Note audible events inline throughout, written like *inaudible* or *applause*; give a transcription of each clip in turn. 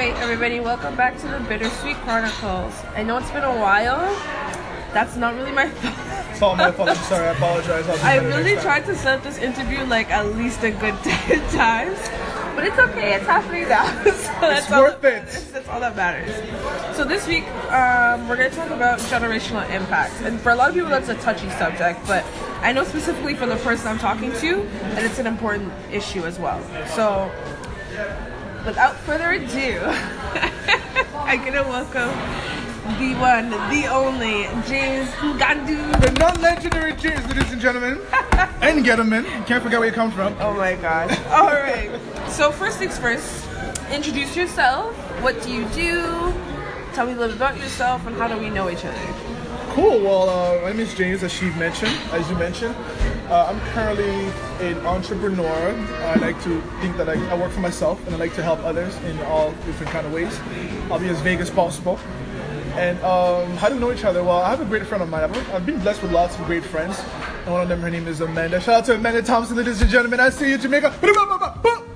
right, everybody, welcome back to the Bittersweet Chronicles. I know it's been a while. That's not really my *laughs* fault. It's all my fault. I'm sorry. I apologize. I really tried to set up this interview like at least a good *laughs* 10 times. But it's okay, it's happening now. *laughs* so that's all worth that, it. That's, that's all that matters. So this week, um, we're going to talk about generational impact. And for a lot of people, that's a touchy subject, but I know specifically for the person I'm talking to, that it's an important issue as well. So without further ado, *laughs* I'm to welcome the one, the only, James Ngandu. The non-legendary James, ladies and gentlemen, *laughs* and gentlemen. Can't forget where you come from. Oh my gosh. All right. So first things first, introduce yourself. What do you do? Tell me a little bit about yourself and how do we know each other? Cool. Well, uh, my name is James, as she mentioned, as you mentioned. Uh, I'm currently an entrepreneur. I like to think that I, I work for myself, and I like to help others in all different kind of ways. I'll be as vague as possible. And um, how do we know each other? Well, I have a great friend of mine. I've, been blessed with lots of great friends, and one of them, her name is Amanda. Shout out to Amanda Thompson, ladies and gentlemen. I see you, Jamaica. *laughs* *laughs*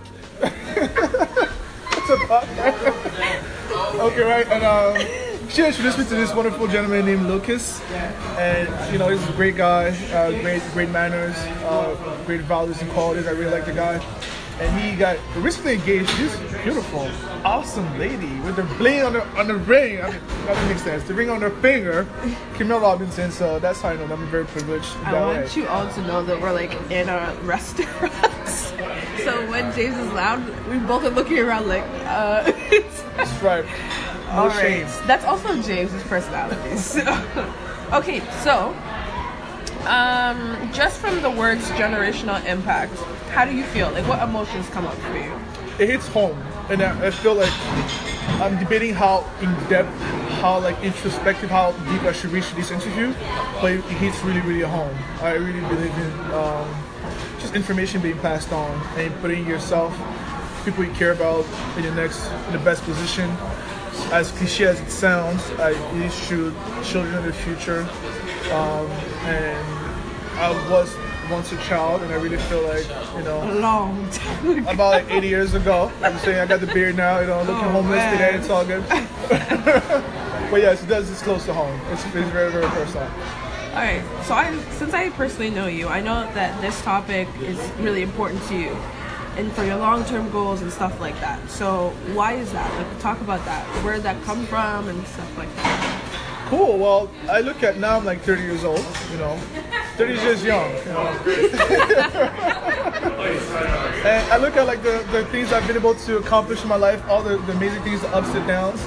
Okay, right, and um, she introduced me to this wonderful gentleman named Lucas, and you know he's a great guy, uh, great great manners, uh, great values and qualities. I really like the guy, and he got recently engaged. to This beautiful, awesome lady with the bling on the on the ring. I mean, that doesn't make sense. The ring on her finger, Camille Robinson. So that's how I know that I'm very privileged. I want way. you all to know that we're like in a restaurant. *laughs* so when James is loud, we both are looking around like, uh, *laughs* That's right. No all right. shame. That's also James's personality. *laughs* So, okay, so um, just from the words generational impact, how do you feel? Like, what emotions come up for you? it hits home and I, I feel like i'm debating how in depth how like introspective how deep i should reach this interview but it, it hits really really home i really believe in um, just information being passed on and putting yourself people you care about in the next in the best position as cliche as it sounds i it should children of the future um, and i was once a child and i really feel like you know Long time ago. about like 80 years ago. I'm saying I got the beard now, you know, looking Oh, homeless man. today. It's all good. *laughs* but yes, it does. It's close to home. It's, it's very, very personal. All right. So I, since I personally know you, I know that this topic is really important to you, and for your long-term goals and stuff like that. So why is that? Like, talk about that. Where did that come from and stuff like that. Cool. Well, I look at now. I'm like 30 years old. You know, 30 is just young. You know. *laughs* and I look at like the, the things I've been able to accomplish in my life, all the, the amazing things, the ups and downs.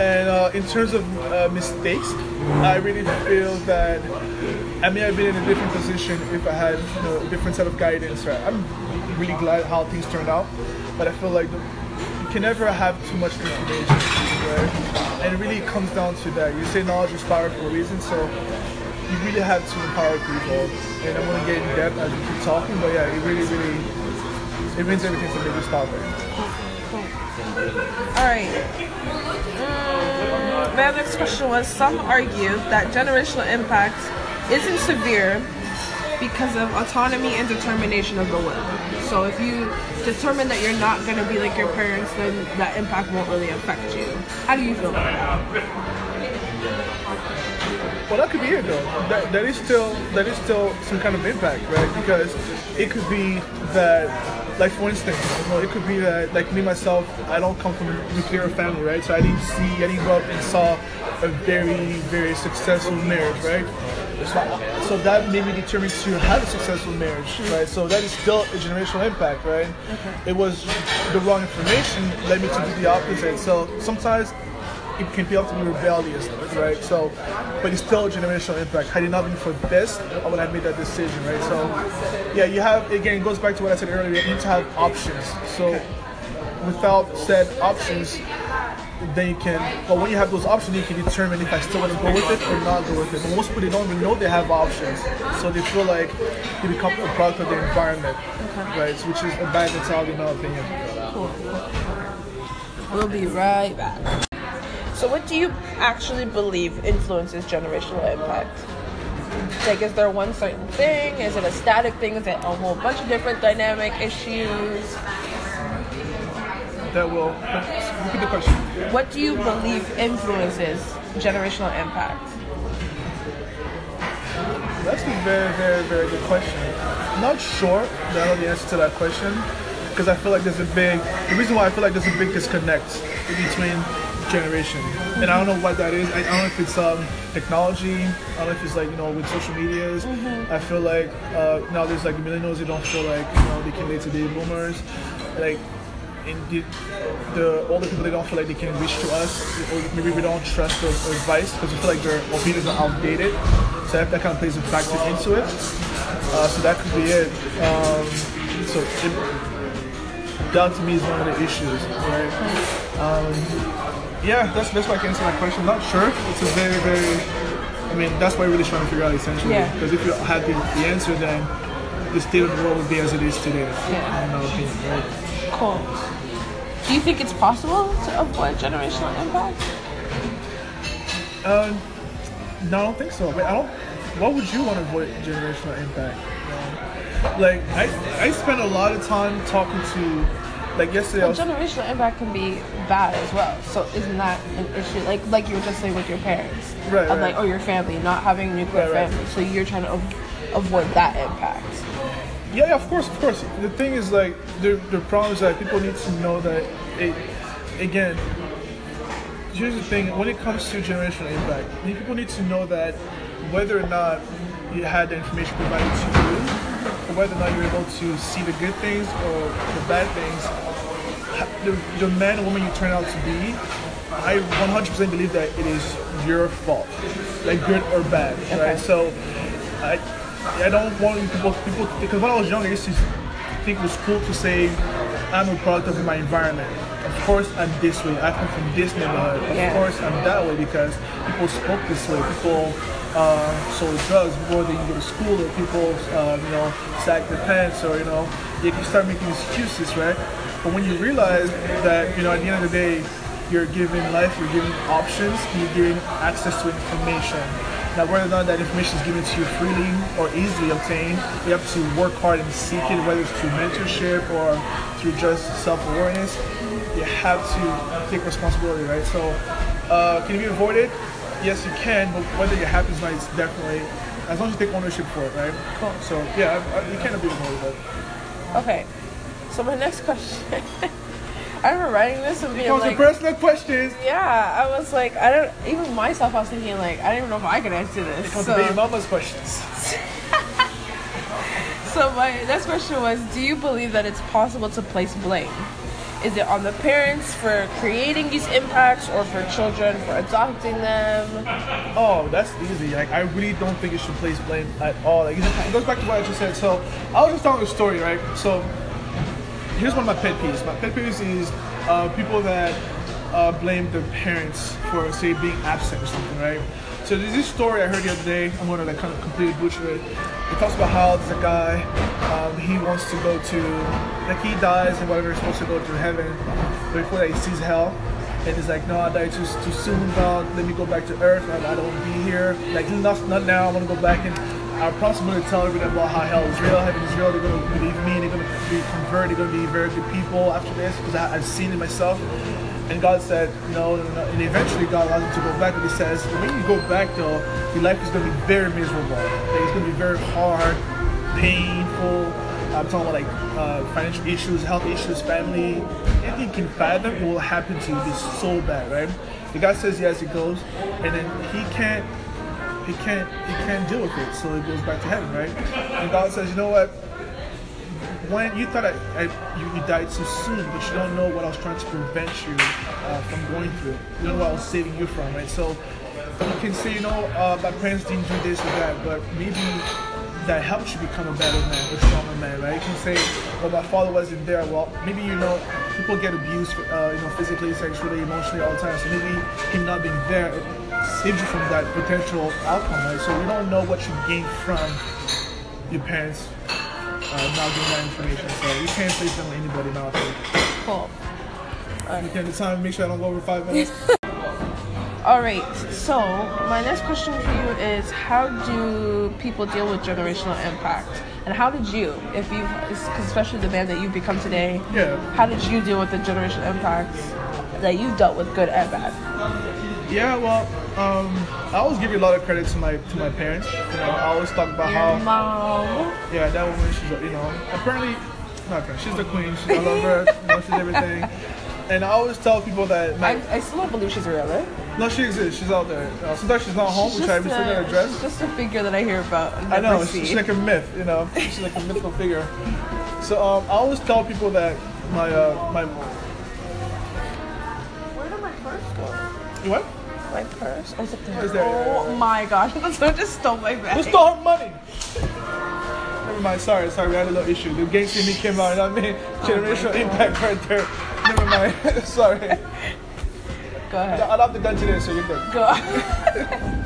And uh, in terms of uh, mistakes, I really feel that I may have been in a different position if I had you know, a different set of guidance. Right? I'm really glad how things turned out, but I feel like the, you can never have too much information, right? And it really comes down to that. You say knowledge is power for a reason, so you really have to empower people. And I'm gonna get in depth as we keep talking, but yeah, it really, really, it means everything to me this topic. All right. Mm, my next question was: Some argue that generational impact isn't severe because of autonomy and determination of the will. So if you determine that you're not going to be like your parents, then that impact won't really affect you. How do you feel about that? Well, that could be it though. That, that is still that is still some kind of impact, right? Because it could be that, like for instance, you know, it could be that like me myself, I don't come from a nuclear family, right? So I didn't see, I didn't grow up and saw a very very successful marriage, right? So, so that made me determined to have a successful marriage, hmm. right? So that is still a generational impact, right? It was the wrong information led me to do the opposite. So sometimes it can be up to be rebellious, right? So, but it's still a generational impact. Had it not been for this, I would have made that decision, right? So, yeah, you have again, it goes back to what I said earlier. You need to have options. So, without said options, then you can. But when you have those options, you can determine if I still want to go with it or not go with it. But most people they don't even know they have options, so they feel like they become a product of their environment, right? Which is a bad mentality, in my opinion. Cool. We'll be right back. So, what do you actually believe influences generational impact? Like, is there one certain thing? Is it a static thing? Is it a whole bunch of different dynamic issues? that will repeat the question. What do you believe influences generational impact? That's a very, very, very good question. I'm not sure that I know the answer to that question because I feel like there's a big. The reason why I feel like there's a big disconnect between generation, and I don't know what that is. I, I don't know if it's um, technology. I don't know if it's like you know with social medias. I feel like uh, now there's like millennials. They don't feel like you know they can relate to the boomers. Like in the, the older people they don't feel like they can reach to us or maybe we don't trust their advice because we feel like their opinions are outdated. So that, that kind of plays a factor into it. Uh, so that could be it. Um, so it, that to me is one of the issues right? Um, yeah that's, that's why I can answer that question. I'm not sure. It's a very very I mean that's why we're really trying to figure out essentially. Yeah. because if you had the, the answer then the state of the world would be as it is today Yeah. in my opinion right? Cool. Do you think it's possible to avoid generational impact? Uh, no, I don't think so. But I don't. What would you want to avoid generational impact? Um, like I, I spent a lot of time talking to, like yesterday. I Well, was, generational impact can be bad as well. So isn't that an issue? Like like you were just saying with your parents, Right, Of right. like or your family not having a nuclear Right, right. family. So you're trying to avoid that impact. Yeah, of course, of course. The thing is, like, the the problem is that people need to know that. It, again, here's the thing: when it comes to generational impact, people need to know that whether or not you had the information provided to you, or whether or not you're able to see the good things or the bad things, the, the man or woman you turn out to be, I 100% believe that it is your fault, like good or bad, Okay. right? So, I I don't want people people because when I was younger, I used to think it was cool to say I'm a product of my environment. Of course, I'm this way. I come from this neighborhood. Of Yeah. course, I'm that way because people spoke this way. People uh, sold drugs before they go to school, or people, uh, you know, sack their pants, or you know, you can start making excuses, right? But when you realize that, you know, at the end of the day, you're given life, you're given options, you're given access to information. Now, whether or not that information is given to you freely or easily obtained, you have to work hard and seek it, whether it's through mentorship or through just self-awareness. You have to take responsibility, right? So, uh, can it be avoided? Yes, you can, but whether it happens or not, it's definitely as long as you take ownership for it, right? Cool. So, yeah, I, I, you cannot be avoided. Okay. So my next question. *laughs* I remember writing this and being like, personal questions. yeah, I was like, I don't even myself. I was thinking like, I don't even know if I can answer this. Come So, to baby mama's questions. *laughs* so my next question was, do you believe that it's possible to place blame? Is it on the parents for creating these impacts, or for children for adopting them? Oh, that's easy. Like I really don't think it should place blame at all. Like it goes back to what I just said. So I was just telling a story, right? So here's one of my pet peeves. My pet peeves is uh, people that uh, blame their parents for say being absent or something, right? So there's this story I heard the other day. I'm gonna like kind of completely butcher it. It talks about how there's a guy. Um, he wants to go to like he dies and whatever. He's supposed to go to heaven, but before that he sees hell. And he's like, no, I died too, too soon, God. Let me go back to Earth. I, I don't want to be here. Like, not, not now. I want to go back and I promise I'm going to tell everybody about how hell is real. Heaven is real. They're going to believe me. They're going to be converted. They're going to be very good people after this because I've seen it myself. And God said, no, no, no. And eventually God allows him to go back. But he says, when you go back, though, your life is going to be very miserable. Like, it's going to be very hard, painful. I'm talking about like uh, financial issues, health issues, family. Anything you can fathom, it will happen to you. It's so bad, right? The guy says yes, he goes, and then he can't, he can't, he can't deal with it. So it goes back to heaven, right? And God says, you know what? When you thought I, I, you, you died too soon, but you don't know what I was trying to prevent you uh, from going through. You don't know what I was saving you from, right? So you can say, you know, uh, my parents didn't do this or that, but maybe that helped you become a better man, a stronger man, right? You can say, well, my father wasn't there. Well, maybe you know, people get abused, uh, you know, physically, sexually, emotionally all the time. So maybe him not being there saves you from that potential outcome, right? So you don't know what you gain from your parents uh, not giving that information. So you can't place them on anybody now. Cool. Within the time, make sure I don't go over five minutes. *laughs* All right. So my next question for you is: How do people deal with generational impact? And how did you, if you, especially the man that you've become today, Yeah. how did you deal with the generational impacts that you've dealt with, good and bad. Yeah, well, um, I always give you a lot of credit to my to my parents. You know, I always talk about Your how mom. yeah, that woman, she's you know, apparently not apparently, she's the queen. She's, I love her. *laughs* You know, she's everything. And I always tell people that my, I, I still don't believe she's real, right? no, she exists. She's out there. Know, sometimes she's not home, She's which I still a- gotta address. she's just a figure that I hear about. I know, see. she's like a myth, you know. She's like a mythical figure. So um, I always tell people that my uh, my Where did my purse go? what? My purse? Oh, up there. Oh my gosh! *laughs* Someone just stole my bag. Who stole her money? Never mind. Sorry, sorry. We had a little issue. The gangster me came out, and I mean generational impact right there. Never mind. *laughs* sorry. Go ahead. I'll have the gun today, so you're good. Go. *laughs*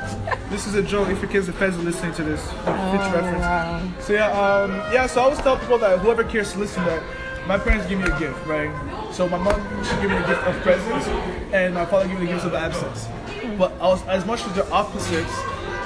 This is a joke. If your kids, the feds are listening to this, future reference. wow. So yeah, um, yeah. So I always tell people that whoever cares to listen that my parents give me a gift, right? So my mom she give me a gift of presence, and my father give me the gift of absence. But I was, as much as they're opposites,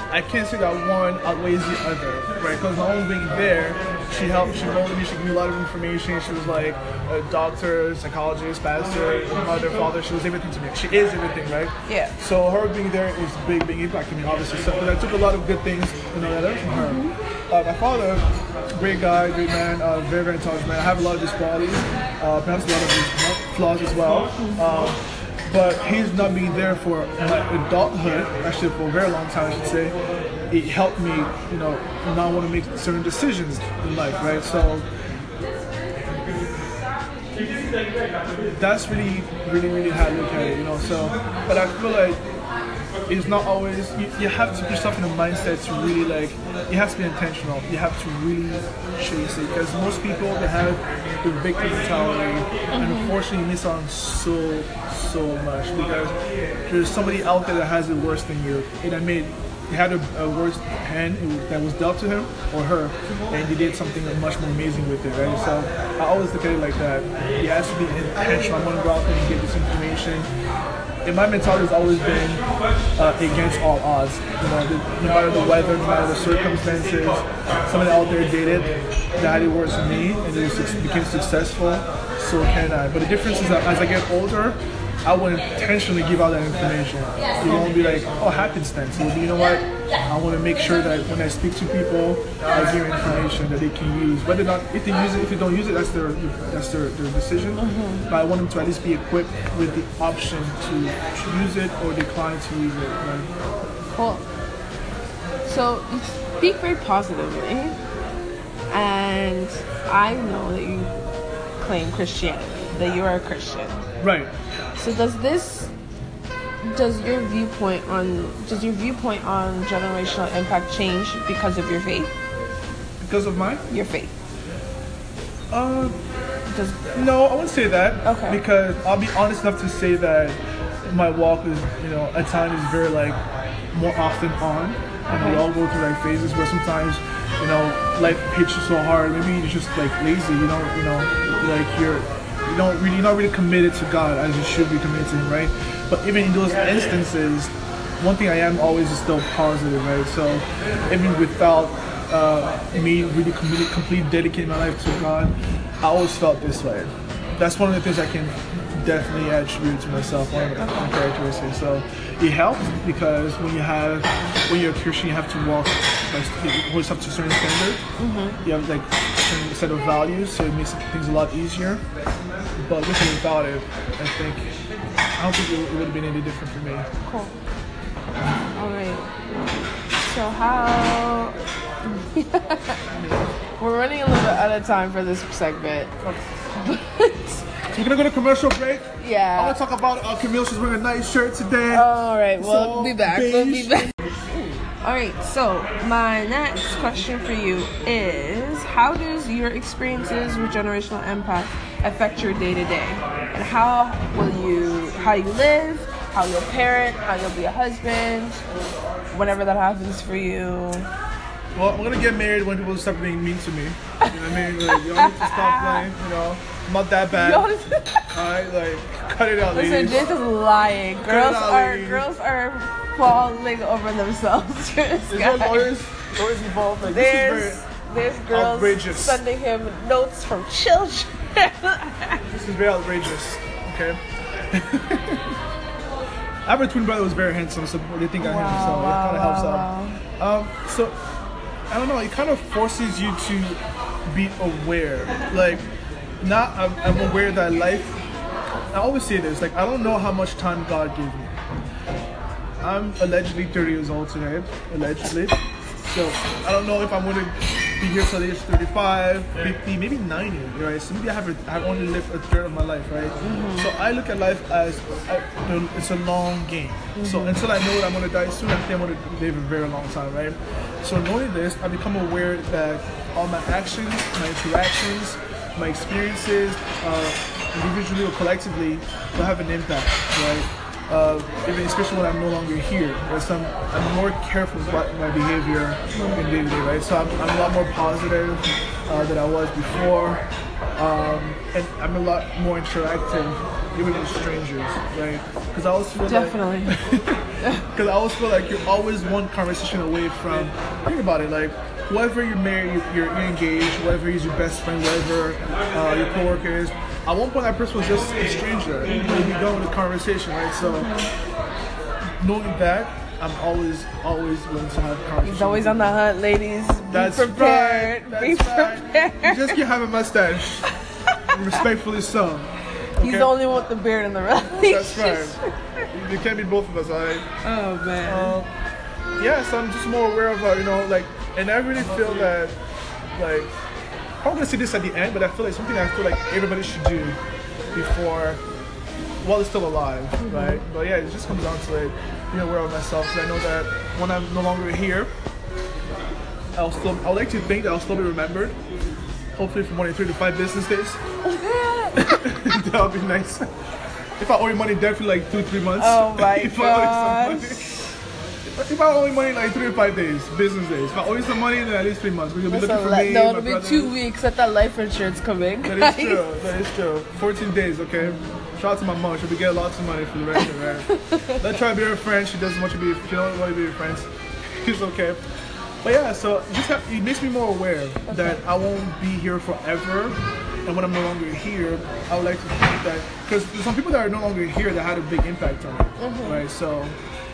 I can't say that one outweighs the other, right? Because my mom being there, she helped, she molded me, she gave me a lot of information. She was like a doctor, psychologist, pastor, mother, father. She was everything to me. She is everything, right? Yeah. So her being there is big, big impact to me, obviously. So, but I took a lot of good things, you know, that I learned from her. Uh, my father, great guy, great man, uh, very, very intelligent man. I have a lot of his qualities, uh, perhaps a lot of his flaws as well. Um, but he's not being there for my adulthood, actually for a very long time, I should say. It helped me, you know, not want to make certain decisions in life, right? So that's really, really, really how I look at it, you know. So, but I feel like it's not always. You, you have to put yourself in a mindset to really like. You have to be intentional. You have to really chase it because most people they have the victim mentality, and mm-hmm. unfortunately, you miss out on so, so much because there's somebody out there that has it worse than you. And I mean. He had a, a worse hand that was dealt to him or her, and he did something much more amazing with it, right? So I always look at it like that. He has to be intentional. I'm gonna go out there and get this information. And my mentality has always been uh, against all odds. You know, the, no matter the weather, no matter the circumstances, somebody out there did it, that it than me, and suc- became successful. So can I. But the difference is that as I get older, I would intentionally give out that information. It won't be like, oh, happenstance. It will be, you know what? I want to make sure that when I speak to people, I give information that they can use. Whether or not, if they use it, if they don't use it, that's their that's their, their decision. Mm-hmm. But I want them to at least be equipped with the option to use it or decline to use it. Right? Cool. So you speak very positively, and I know that you claim Christianity, that you are a Christian. right. So does this, does your viewpoint on, does your viewpoint on generational impact change because of your faith? Because of mine? Your faith. Uh, Does No, I wouldn't say that. Okay. Because I'll be honest enough to say that my walk is, you know, at times is very like more often on. And we all go through like phases where sometimes, you know, life hits you so hard. Maybe you're just like lazy. You don't, you know, like you're, you don't really, you're not really committed to God as you should be committed to Him, right? But even in those instances, one thing I am always is still positive, right? So even without uh, me really committed, completely dedicating my life to God, I always felt this way. That's one of the things I can definitely attribute to myself, one of the characteristics. So it helps because when you have, when you're a Christian, you have to walk, you always have to a certain standard. You have like a set of values, so it makes things a lot easier. But with or without it, I think, I don't think it, it would have been any different for me. Cool. All right. So how? *laughs* We're running a little bit out of time for this segment, but *laughs* we're gonna go to commercial break. Yeah. I want to talk about uh, Camille. She's wearing a nice shirt today. All right. We'll be back. We'll be back. All right. So my next question for you is: How does your experiences with generational impact affect your day to day, and how will you, how you live, how you'll parent, how you'll be a husband, whenever that happens for you? Well, I'm gonna get married when people stop being mean to me. You know what I mean? Like, y'all need to stop playing. You know, I'm not that bad. All right, like cut it out, Listen, this is lying. Girls out, are ladies. girls are falling over themselves. *laughs* This no guy. lawyers, lawyers involved. Like, this There's is there's girls outrageous. sending him notes from children. *laughs* this is very outrageous. Okay. I have a twin brother who's very handsome, so they think I'm him, so it kind of helps out. Um, so I don't know. It kind of forces you to be aware. Like, not I'm, I'm aware that life. I always say this. Like, I don't know how much time God gave me. I'm allegedly 30 years old today, allegedly. So I don't know if I'm going to be here till the age 35, 50, maybe 90, right? So maybe I have a, I've only lived a third of my life, right? Mm-hmm. So I look at life as I, you know, it's a long game. So mm-hmm. until I know that I'm going to die soon, I think I'm to live a very long time, right? So knowing this, I become aware that all my actions, my interactions, my experiences, uh, individually or collectively, will have an impact, right? Uh, even especially when I'm no longer here. Right? So I'm, I'm more careful about my behavior in day to day, right? So I'm, I'm a lot more positive uh, than I was before, um, and I'm a lot more interactive, even with strangers, right? Because I always feel Definitely. *laughs* because I always feel like you're always one conversation away from. Think about it, like whoever you're married, you're, you're engaged, whoever is your best friend, whoever uh, your coworker is. At one point, that person was just a stranger. Know, you go with a conversation, right? So knowing that, I'm always, always willing to have conversations. He's always on the hunt, ladies. Be prepared. right. Be That's right. prepared. You just can't have a mustache. *laughs* Respectfully so. He's the only one with the beard in the relationship. That's right. *laughs* You can't be both of us, alright? Oh man. Um, yeah, so I'm just more aware of, uh, you know, like, and I really feel that, like, I'm gonna say this at the end, but I feel like something I feel like everybody should do before, while it's still alive, mm-hmm. right? But yeah, it just comes down to like being aware of myself. Because I know that when I'm no longer here, I'll still, I would like to think that I'll still be remembered. Hopefully for more than three to five business days. *laughs* *laughs* that would be nice. If I owe you money, definitely like two, three months. Oh my *laughs* if I owe you some gosh. money. If I owe you money like three or five days, business days. If I owe you some money, then at least three months. Because you'll be looking for me. No, it'll be two weeks. Let that life insurance come in. That guys. is true. That is true. 14 days, okay? Shout out to my mom. She'll be getting lots of money for the rest of right? *laughs* Let's try to be her friend. She doesn't want to be, she don't want to be your friends. *laughs* It's okay. But yeah, so just have, it makes me more aware that I won't be here forever. And when I'm no longer here, I would like to think that, because there's some people that are no longer here that had a big impact on me, mm-hmm. right? So,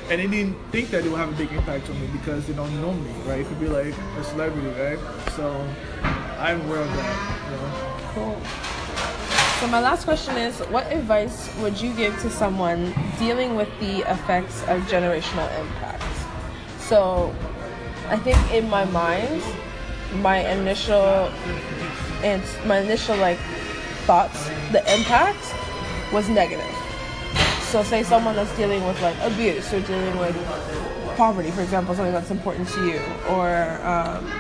and they didn't think that it would have a big impact on me because they don't know me, right? It could be like a celebrity, right? So, I'm aware of that, you know? Cool. So my last question is, what advice would you give to someone dealing with the effects of generational impact? So, I think in my mind, my initial and my initial like thoughts, the impact was negative. So, say someone that's dealing with like abuse or dealing with poverty, for example, something that's important to you, or um,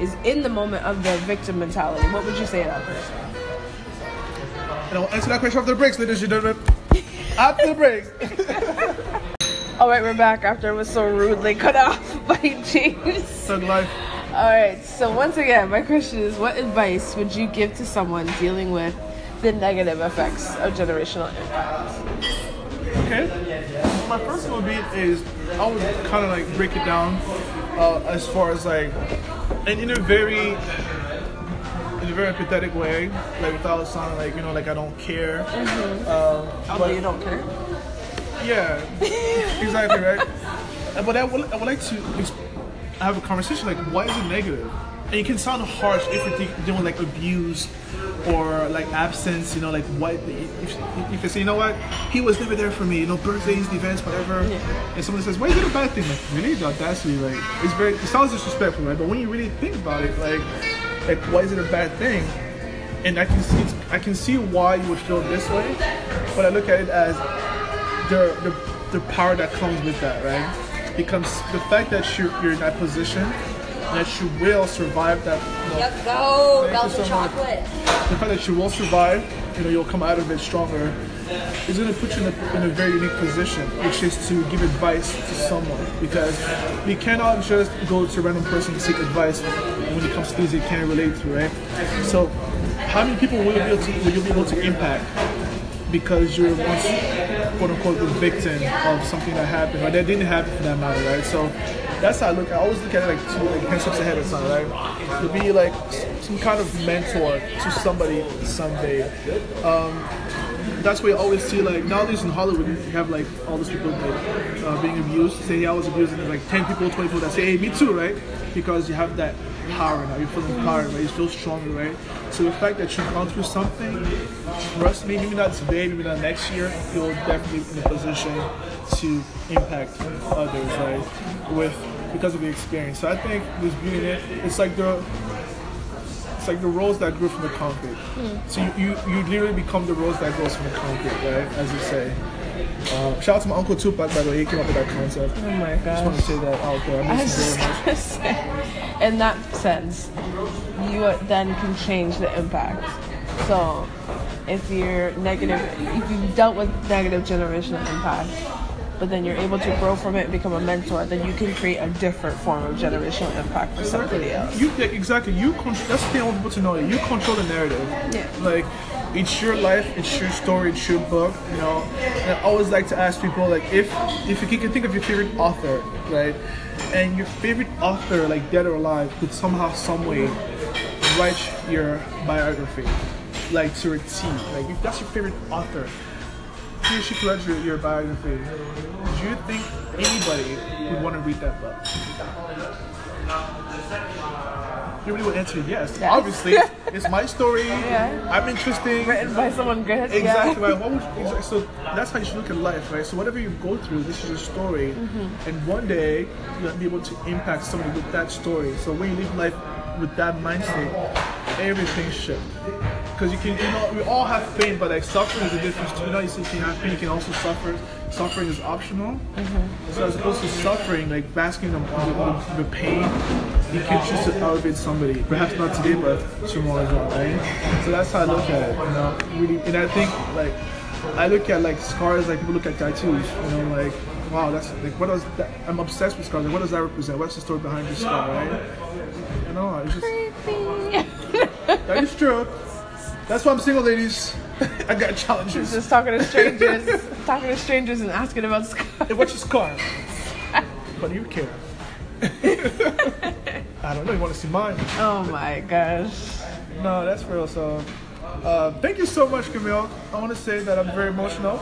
is in the moment of the victim mentality. What would you say to that person? And I'll answer that question after the breaks, ladies and gentlemen. *laughs* After the breaks. *laughs* All right, we're back after it was so rudely cut *laughs* off by James. Thug life. All right, so once again, my question is what advice would you give to someone dealing with the negative effects of generational impact? Okay. My first little bit is I would kind of like break it down uh, as far as like, and in a very, in a very empathetic way, like without sounding like you know like I don't care. Um, Although but- you don't care. Yeah, exactly right. *laughs* But I would, I would like to ex- have a conversation like, why is it negative? And it can sound harsh if you're doing like abuse or like absence, you know, like what if, if you say, you know what, he was never there for me, you know, birthdays, events, whatever. And someone says, why is it a bad thing? Like, really, the audacity, like, it's very, it sounds disrespectful, right? But when you really think about it, like, like why is it a bad thing? And I can see, I can see why you would feel this way, but I look at it as the, the the power that comes with that, right? Becomes the fact that you're, you're in that position, that you will survive that. You know, Let's go, Belgian so much. chocolate. the fact that you will survive, you know, you'll come out of it stronger, is going to put you in a, in a very unique position, which is to give advice to someone. Because you cannot just go to a random person to seek advice when it comes to things you can't relate to, right? So, how many people will you be able to, will you be able to impact because you're once, quote unquote, the victim of something that happened, or that didn't happen for that matter, right? So, that's how I look. I always look at it like two like ten steps ahead of time, right? To be like some kind of mentor to somebody someday. Um, that's why you always see like nowadays in Hollywood you have like all these people like uh, being abused. Say I was abused, and like ten people, twenty people that say, "Hey, me too," right? Because you have that power now. You feel power, right? You feel stronger, right? So the fact that you've gone through something, trust me, maybe not today, maybe not next year, you'll definitely be in a position to impact others, right? With because of the experience. So I think this beauty in it, it's like the it's like the rose that grew from the concrete. So you, you, you literally become the rose that grows from the concrete, right? As you say. Uh, shout out to my uncle Tupac, by the way. He came up with that concept. Oh my Just want to say that out there. I I miss was him very much. just gonna say, in that sense, you then can change the impact. So, if you're negative, if you've dealt with negative generational impact, but then you're able to grow from it and become a mentor, then you can create a different form of generational impact for somebody else. You yeah, exactly. You con- that's the thing I want people to know. You control the narrative. Yeah. Like it's your life, it's your story, it's your book. You know. And I always like to ask people like if if you can think of your favorite author, right? And your favorite author, like dead or alive, could somehow, some way write your biography, like to a T. Like if that's your favorite author, he or she write your, biography. Do you think anybody would want to read that book? Everybody would answer yes. Yes. Obviously, *laughs* it's my story. Yeah. I'm interesting. Written by someone good. Exactly. Yeah. Right. Would. So that's how you should look at life, right? So whatever you go through, this is your story, Mm-hmm. and one day you'll be able to impact somebody with that story. So when you live life with that mindset, everything shifts. Because you can, you know, we all have pain, but like suffering is a difference. too. You know, you say you can have pain, you can also suffer. Suffering is optional. Mm-hmm. So as opposed to suffering, like basking in the, the, the pain, you can choose to elevate somebody. Perhaps not today, but tomorrow as well, right? So that's how I look at it. You know, really, and I think like I look at like scars, like people look at tattoos. You know, like wow, that's like what does that? I'm obsessed with scars. Like what does that represent? What's the story behind this scar, right? You know, it's just creepy. that is true. That's why I'm single, ladies. *laughs* I got challenges. Just talking to strangers, *laughs* talking to strangers and asking about scars. Hey, what's your scar? *laughs* but you care. I don't know. You want to see mine? Oh my gosh. No, that's real. So, uh, thank you so much, Camille. I want to say that I'm very emotional.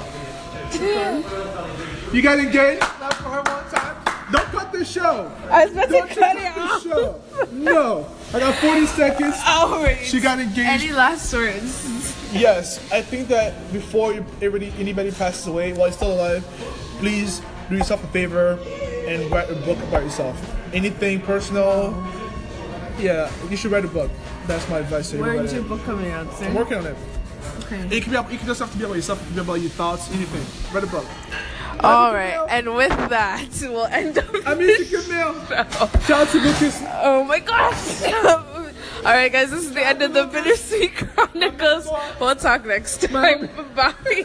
You got engaged? Clap for her one time. Don't cut this show. I was about to Don't cut cut it off. show. No. I got 40 seconds. Outrage. She got engaged. Any last words? Yes, I think that before you, everybody, anybody passes away while you're still alive, please do yourself a favor and write a book about yourself. Anything personal, yeah, you should write a book. That's my advice to everybody. When's your book coming out, sir? I'm working on it. Okay. It can be. It can just have to be about yourself. It can be about your thoughts. Anything. Write a book. All right, and with that, *laughs* we'll end up. I'm Mr. Camille. Shout out to Lucas. Oh my gosh! *laughs* All right, guys, this is the end of the Bittersweet Chronicles. We'll talk next time. *laughs* Bye.